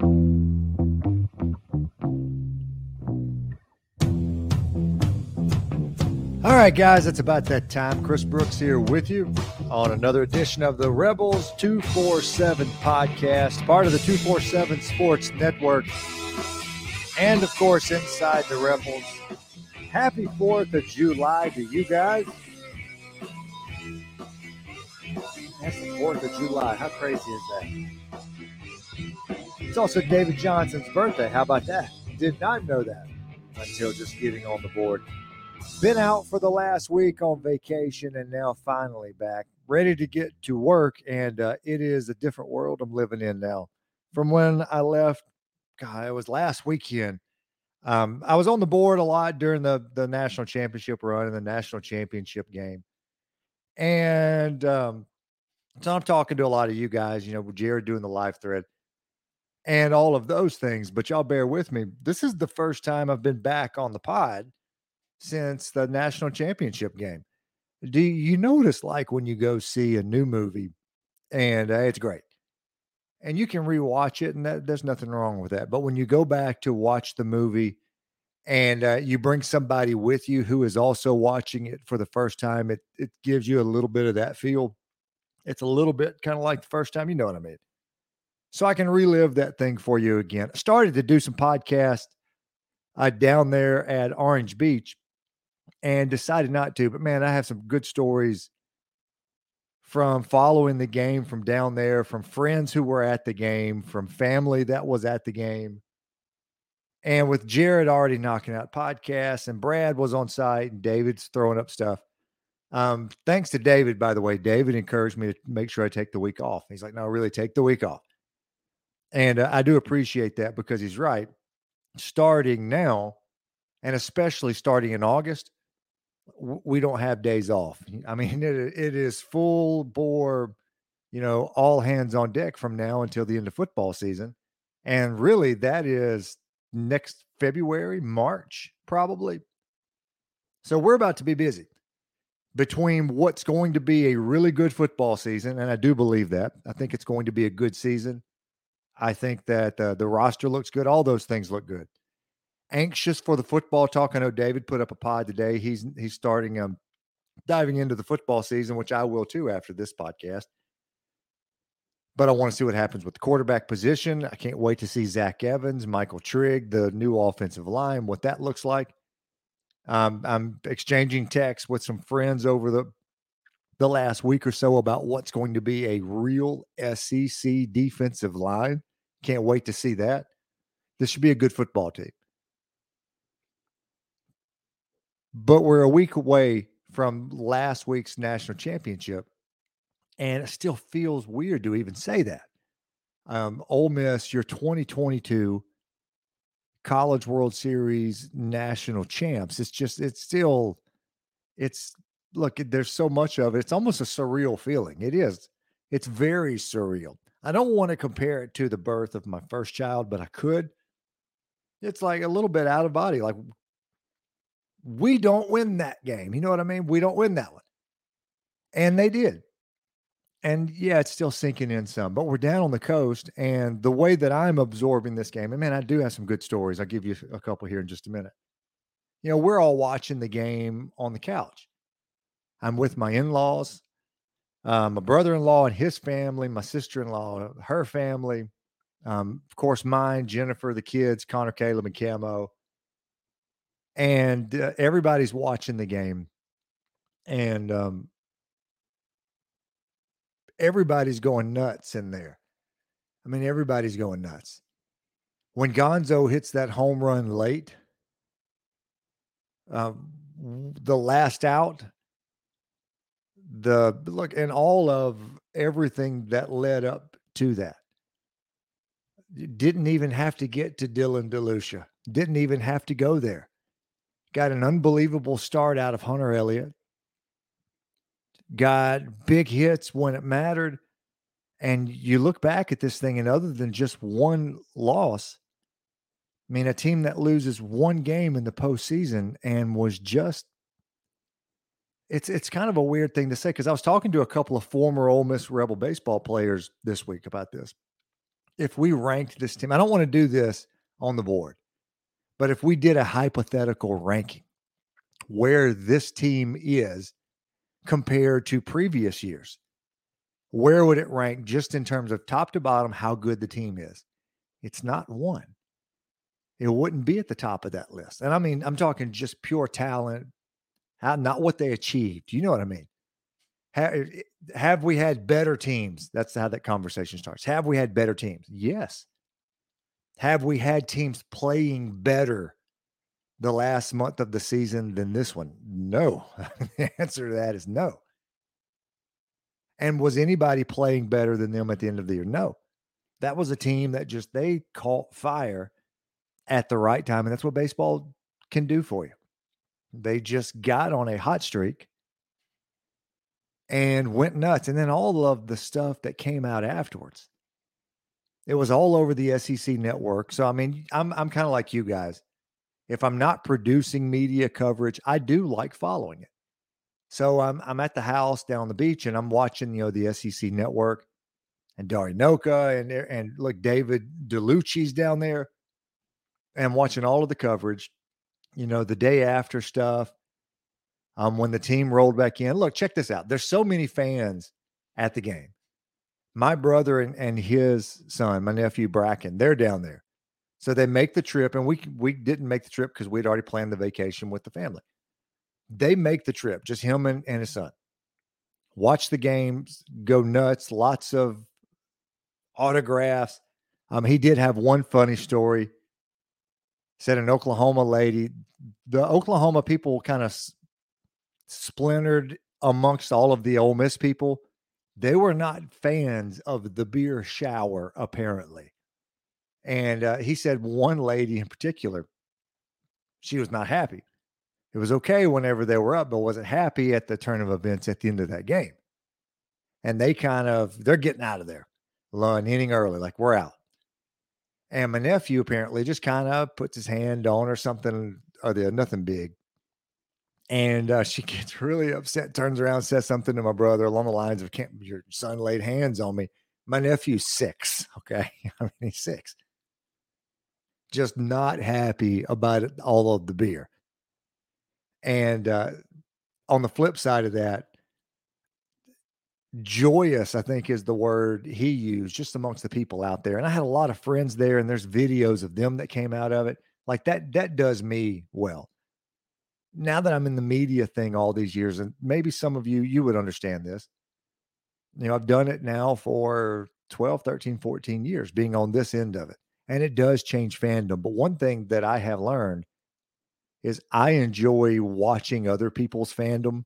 All right, guys, it's about that time. Chris Brooks here with you on another edition of the Rebels 247 podcast, part of the 247 Sports Network, and of course, inside the Rebels. Happy 4th of July to you guys. That's the 4th of July. How crazy is that? It's also David Johnson's birthday. How about that? Did not know that until just getting on the board. Been out for the last week on vacation and now finally back, ready to get to work. And uh, it is a different world I'm living in now. From when I left, God, it was last weekend. Um, I was on the board a lot during the the national championship run and the national championship game, and um, so I'm talking to a lot of you guys. You know, Jared doing the live thread and all of those things. But y'all bear with me. This is the first time I've been back on the pod since the national championship game. Do you notice like when you go see a new movie and uh, it's great and you can rewatch it and that, there's nothing wrong with that. But when you go back to watch the movie and uh, you bring somebody with you who is also watching it for the first time, it, it gives you a little bit of that feel. It's a little bit kind of like the first time, you know what I mean? So I can relive that thing for you again. I started to do some podcast uh, down there at Orange Beach and decided not to. But man, I have some good stories from following the game from down there, from friends who were at the game, from family that was at the game. And with Jared already knocking out podcasts, and Brad was on site, and David's throwing up stuff. Um, thanks to David, by the way. David encouraged me to make sure I take the week off. He's like, no, really, take the week off. And uh, I do appreciate that because he's right. Starting now, and especially starting in August, we don't have days off. I mean, it, it is full bore, you know, all hands on deck from now until the end of football season. And really, that is next February, March, probably. So we're about to be busy between what's going to be a really good football season. And I do believe that. I think it's going to be a good season. I think that uh, the roster looks good. All those things look good anxious for the football talk. I know David put up a pod today. He's he's starting um diving into the football season, which I will too after this podcast. But I want to see what happens with the quarterback position. I can't wait to see Zach Evans, Michael Trigg, the new offensive line, what that looks like. Um, I'm exchanging texts with some friends over the the last week or so about what's going to be a real SEC defensive line. Can't wait to see that. This should be a good football team. but we're a week away from last week's national championship, and it still feels weird to even say that. Um, Ole Miss, your 2022 College World Series national champs. It's just, it's still, it's look, there's so much of it. It's almost a surreal feeling. It is. It's very surreal. I don't want to compare it to the birth of my first child, but I could. It's like a little bit out of body. Like we don't win that game. You know what I mean? We don't win that one. And they did. And yeah, it's still sinking in some, but we're down on the coast. And the way that I'm absorbing this game, and man, I do have some good stories. I'll give you a couple here in just a minute. You know, we're all watching the game on the couch. I'm with my in laws, uh, my brother in law and his family, my sister in law, her family, um, of course, mine, Jennifer, the kids, Connor, Caleb, and Camo. And uh, everybody's watching the game. And um, everybody's going nuts in there. I mean everybody's going nuts. When gonzo hits that home run late uh, the last out the look and all of everything that led up to that. Didn't even have to get to dylan delucia. Didn't even have to go there. Got an unbelievable start out of Hunter Elliott, got big hits when it mattered. And you look back at this thing, and other than just one loss, I mean, a team that loses one game in the postseason and was just it's it's kind of a weird thing to say because I was talking to a couple of former Ole Miss Rebel baseball players this week about this. if we ranked this team, I don't want to do this on the board, but if we did a hypothetical ranking where this team is compared to previous years, where would it rank just in terms of top to bottom, how good the team is? It's not one. It wouldn't be at the top of that list. And I mean, I'm talking just pure talent, not what they achieved. You know what I mean? Have, have we had better teams? That's how that conversation starts. Have we had better teams? Yes. Have we had teams playing better the last month of the season than this one? No. the answer to that is no. And was anybody playing better than them at the end of the year? No. That was a team that just they caught fire at the right time. And that's what baseball can do for you. They just got on a hot streak and went nuts. And then all of the stuff that came out afterwards. It was all over the SEC network. So I mean, I'm I'm kind of like you guys. If I'm not producing media coverage, I do like following it. So I'm I'm at the house down the beach and I'm watching, you know, the SEC network and Dari Nowkhah and and look, David Dellucci's down there and watching all of the coverage, you know, the day after stuff. Um, when the team rolled back in, look, check this out. There's so many fans at the game. My brother and, and his son, my nephew Bracken, they're down there. So they make the trip, and we we didn't make the trip because we'd already planned the vacation with the family. They make the trip, just him and, and his son. Watch the games, go nuts, lots of autographs. Um, he did have one funny story said an Oklahoma lady, the Oklahoma people kind of splintered amongst all of the Ole Miss people. They were not fans of the beer shower, apparently. And uh, he said one lady in particular, she was not happy. It was okay whenever they were up, but wasn't happy at the turn of events at the end of that game. And they kind of they're getting out of there, an inning early, like we're out. And my nephew apparently just kind of puts his hand on or something or the nothing big. And uh, she gets really upset, turns around, says something to my brother along the lines of, Can't your son laid hands on me. My nephew's six. Okay. I mean, he's six. Just not happy about all of the beer. And uh, on the flip side of that, joyous, I think is the word he used just amongst the people out there. And I had a lot of friends there, and there's videos of them that came out of it. Like that, that does me well. Now that I'm in the media thing all these years, and maybe some of you, you would understand this. You know, I've done it now for 12, 13, 14 years being on this end of it. And it does change fandom. But one thing that I have learned is I enjoy watching other people's fandom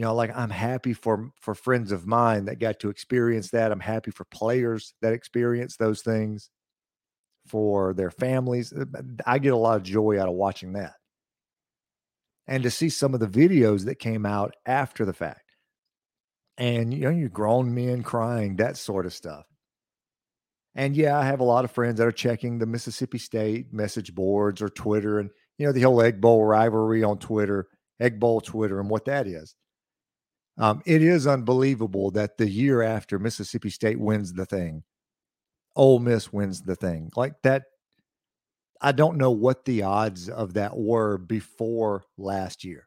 you know like i'm happy for for friends of mine that got to experience that i'm happy for players that experience those things for their families uh, i get a lot of joy out of watching that. And to see some of the videos that came out after the fact. And you know you grown men crying that sort of stuff. And yeah i have a lot of friends that are checking the mississippi state message boards or twitter and you know the whole egg bowl rivalry on twitter egg bowl twitter and what that is um, it is unbelievable that the year after Mississippi State wins the thing, Ole Miss wins the thing. Like that, I don't know what the odds of that were before last year.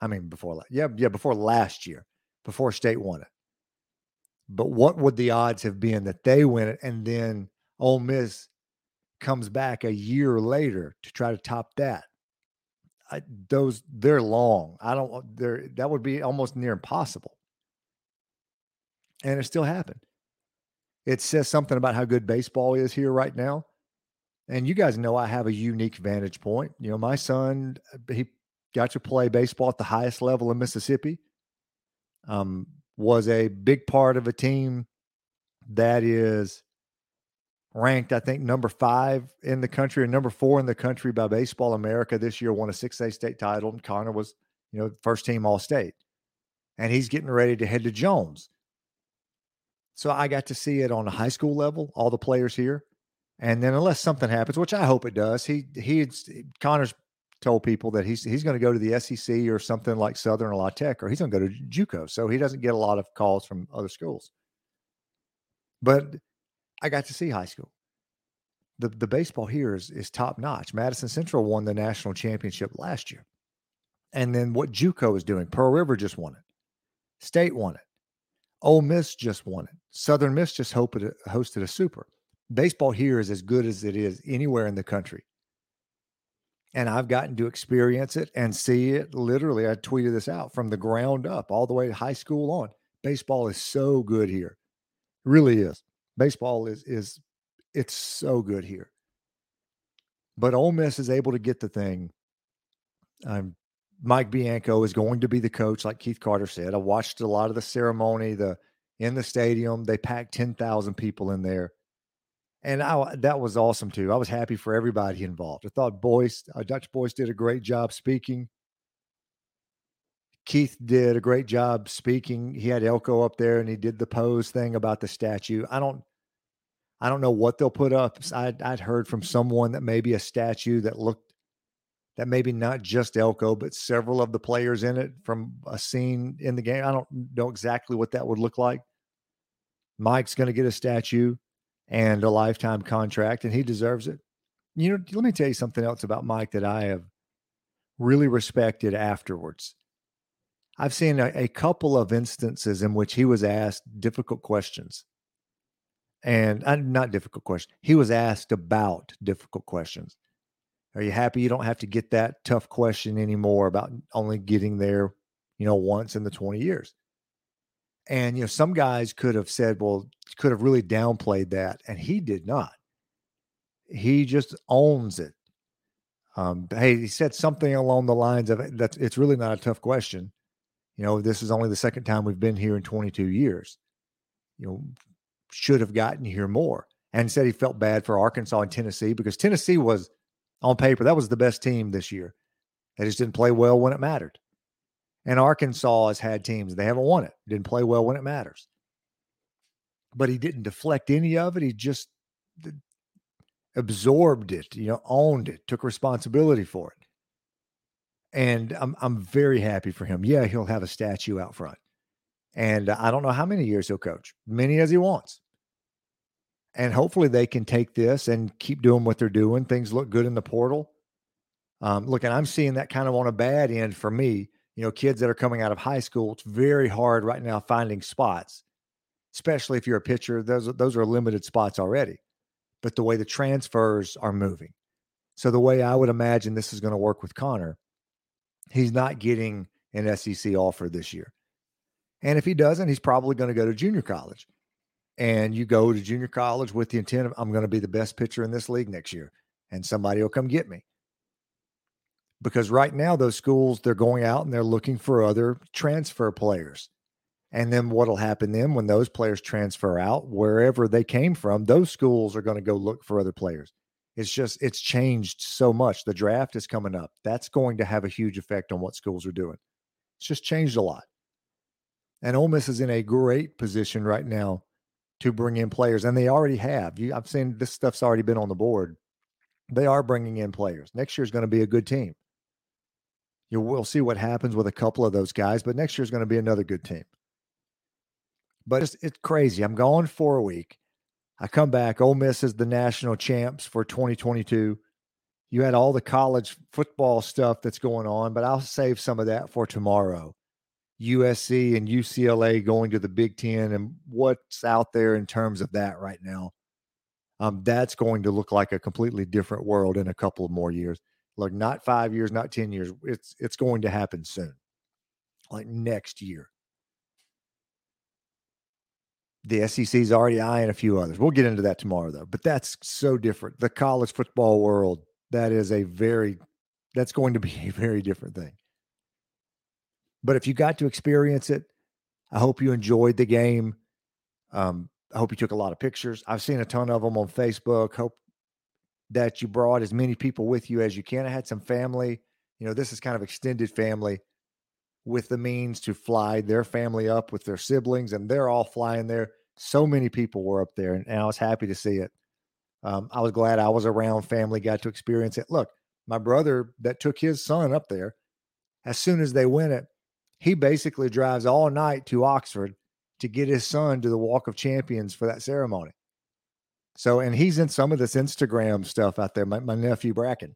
I mean, before yeah, yeah, before last year, before State won it. But what would the odds have been that they win it and then Ole Miss comes back a year later to try to top that? I, those they're long. I don't. They're that would be almost near impossible, and it still happened. It says something about how good baseball is here right now, and you guys know I have a unique vantage point. You know, my son he got to play baseball at the highest level in Mississippi. Um, was a big part of a team that is ranked, I think, number five in the country and number four in the country by Baseball America this year, won a 6A state title. And Connor was, you know, first team All State. And he's getting ready to head to Jones. So I got to see it on a high school level, all the players here. And then unless something happens, which I hope it does, he he Connor's told people that he's he's going to go to the SEC or something like Southern or La Tech, or he's going to go to JUCO. So he doesn't get a lot of calls from other schools. But I got to see high school. The the baseball here is is top notch. Madison Central won the national championship last year. And then what JUCO is doing, Pearl River just won it. State won it. Ole Miss just won it. Southern Miss just hosted a, hosted a super. Baseball here is as good as it is anywhere in the country. And I've gotten to experience it and see it literally. I tweeted this out from the ground up, all the way to high school on. Baseball is so good here. It really is. Baseball is is it's so good here. But Ole Miss is able to get the thing. Um, Mike Bianco is going to be the coach, like Keith Carter said. I watched a lot of the ceremony, the in the stadium. They packed ten thousand people in there, and I, that was awesome too. I was happy for everybody involved. I thought Boyce, uh, Dutch Boyce, did a great job speaking. Keith did a great job speaking. He had Elko up there, and he did the pose thing about the statue. I don't, I don't know what they'll put up. I'd, I'd heard from someone that maybe a statue that looked that maybe not just Elko, but several of the players in it from a scene in the game. I don't know exactly what that would look like. Mike's going to get a statue and a lifetime contract, and he deserves it. You know, let me tell you something else about Mike that I have really respected afterwards. I've seen a, a couple of instances in which he was asked difficult questions. And uh, not difficult questions. He was asked about difficult questions are you happy you don't have to get that tough question anymore about only getting there, you know, once in the 20 years? And, you know, some guys could have said, well, could have really downplayed that. And he did not. He just owns it. Um, hey, he said something along the lines of that it's really not a tough question. You know, this is only the second time we've been here in 22 years. You know, should have gotten here more. And said he felt bad for Arkansas and Tennessee because Tennessee was on paper, that was the best team this year. They just didn't play well when it mattered. And Arkansas has had teams, they haven't won it, didn't play well when it matters. But he didn't deflect any of it. He just absorbed it, you know, owned it, took responsibility for it. And I'm I'm very happy for him. Yeah, he'll have a statue out front. And I don't know how many years he'll coach, many as he wants and hopefully they can take this and keep doing what they're doing. Things look good in the portal. Um, look, and I'm seeing that kind of on a bad end for me. You know, kids that are coming out of high school, it's very hard right now finding spots, especially if you're a pitcher. Those those are limited spots already. But the way the transfers are moving, so the way I would imagine this is going to work with Connor, he's not getting an SEC offer this year, and if he doesn't, he's probably going to go to junior college and you go to junior college with the intent of I'm going to be the best pitcher in this league next year and somebody will come get me. Because right now those schools they're going out and they're looking for other transfer players. And then what'll happen then when those players transfer out wherever they came from, those schools are going to go look for other players. It's just it's changed so much. The draft is coming up. That's going to have a huge effect on what schools are doing. It's just changed a lot. And Ole Miss is in a great position right now to bring in players, and they already have. You, I've seen this stuff's already been on the board. They are bringing in players. Next year is going to be a good team. You will see what happens with a couple of those guys, but next year is going to be another good team. But it's it's crazy. I'm gone for a week. I come back. Ole Miss is the national champs for 2022. You had all the college football stuff that's going on, but I'll save some of that for tomorrow. USC and UCLA going to the Big Ten and what's out there in terms of that right now. Um, that's going to look like a completely different world in a couple of more years. Look, not five years, not 10 years. It's it's going to happen soon. Like next year. The SEC's already eyeing a few others. We'll get into that tomorrow, though. But that's so different. The college football world, that is a very that's going to be a very different thing. But if you got to experience it, I hope you enjoyed the game. Um, I hope you took a lot of pictures. I've seen a ton of them on Facebook. Hope that you brought as many people with you as you can. I had some family, you know, this is kind of extended family with the means to fly their family up with their siblings, and they're all flying there. So many people were up there, and, and I was happy to see it. Um, I was glad I was around family, got to experience it. Look, my brother that took his son up there, as soon as they win it, he basically drives all night to Oxford to get his son to the Walk of Champions for that ceremony. So, and he's in some of this Instagram stuff out there. My, my nephew Bracken,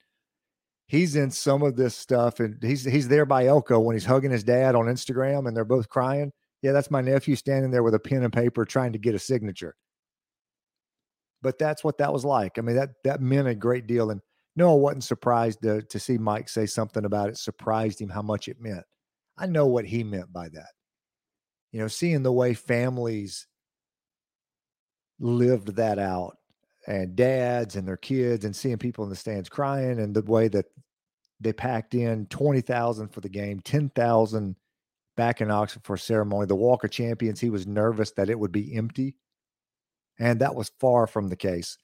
he's in some of this stuff, and he's he's there by Elko when he's hugging his dad on Instagram, and they're both crying. Yeah, that's my nephew standing there with a pen and paper trying to get a signature. But that's what that was like. I mean, that that meant a great deal. And Noah wasn't surprised to, to see Mike say something about it, surprised him how much it meant. I know what he meant by that. You know, seeing the way families lived that out and dads and their kids and seeing people in the stands crying and the way that they packed in 20,000 for the game, 10,000 back in Oxford for ceremony. The Walk of Champions, he was nervous that it would be empty. And that was far from the case.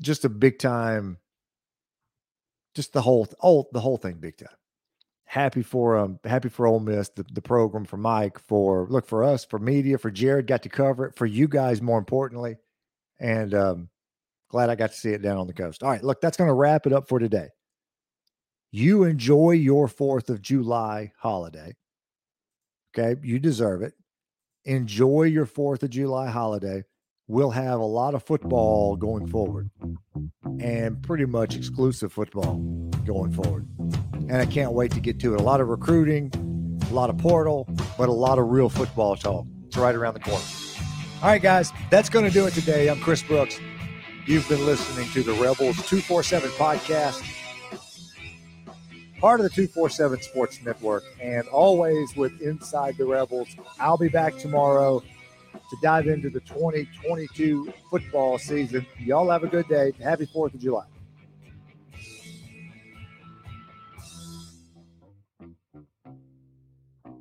Just a big time, just the whole, oh, the whole thing big time happy for um happy for Ole Miss, the, the program for Mike, for look for us, for media, for Jared got to cover it, for you guys more importantly, and um, glad I got to see it down on the coast. All right, look, that's going to wrap it up for today. You enjoy your Fourth of July holiday. Okay, you deserve it. Enjoy your Fourth of July holiday. We'll have a lot of football going forward, and pretty much exclusive football going forward and I can't wait to get to it. A lot of recruiting, a lot of portal, but a lot of real football talk. It's right around the corner. All right, guys, that's going to do it today. I'm Chris Brooks. You've been listening to the Rebels 247 podcast, part of the 247 Sports Network, and always with Inside the Rebels. I'll be back tomorrow to dive into the 2022 football season. Y'all have a good day. Happy 4th of July.